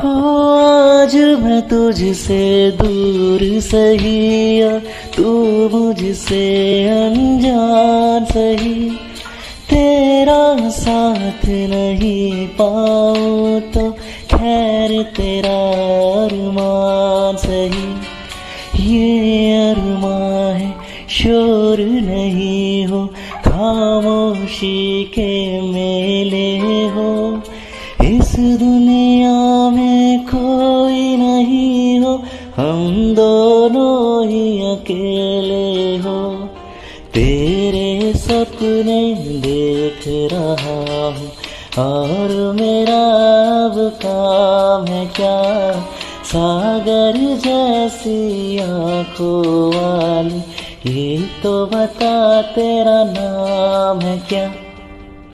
आज मैं तुझसे दूर सही तू मुझसे अनजान सही। तेरा साथ नहीं पाऊँ तो खैर तेरा अरमान सही। ये अरमान है, शोर नहीं हो, खामोशी के मेले हो। इस दुनिया कोई नहीं हो, हम दोनों ही अकेले हो। तेरे सपने देख रहा हूँ, और मेरा अब काम है क्या? सागर जैसी आँखों वाली, ये तो बता तेरा नाम है क्या?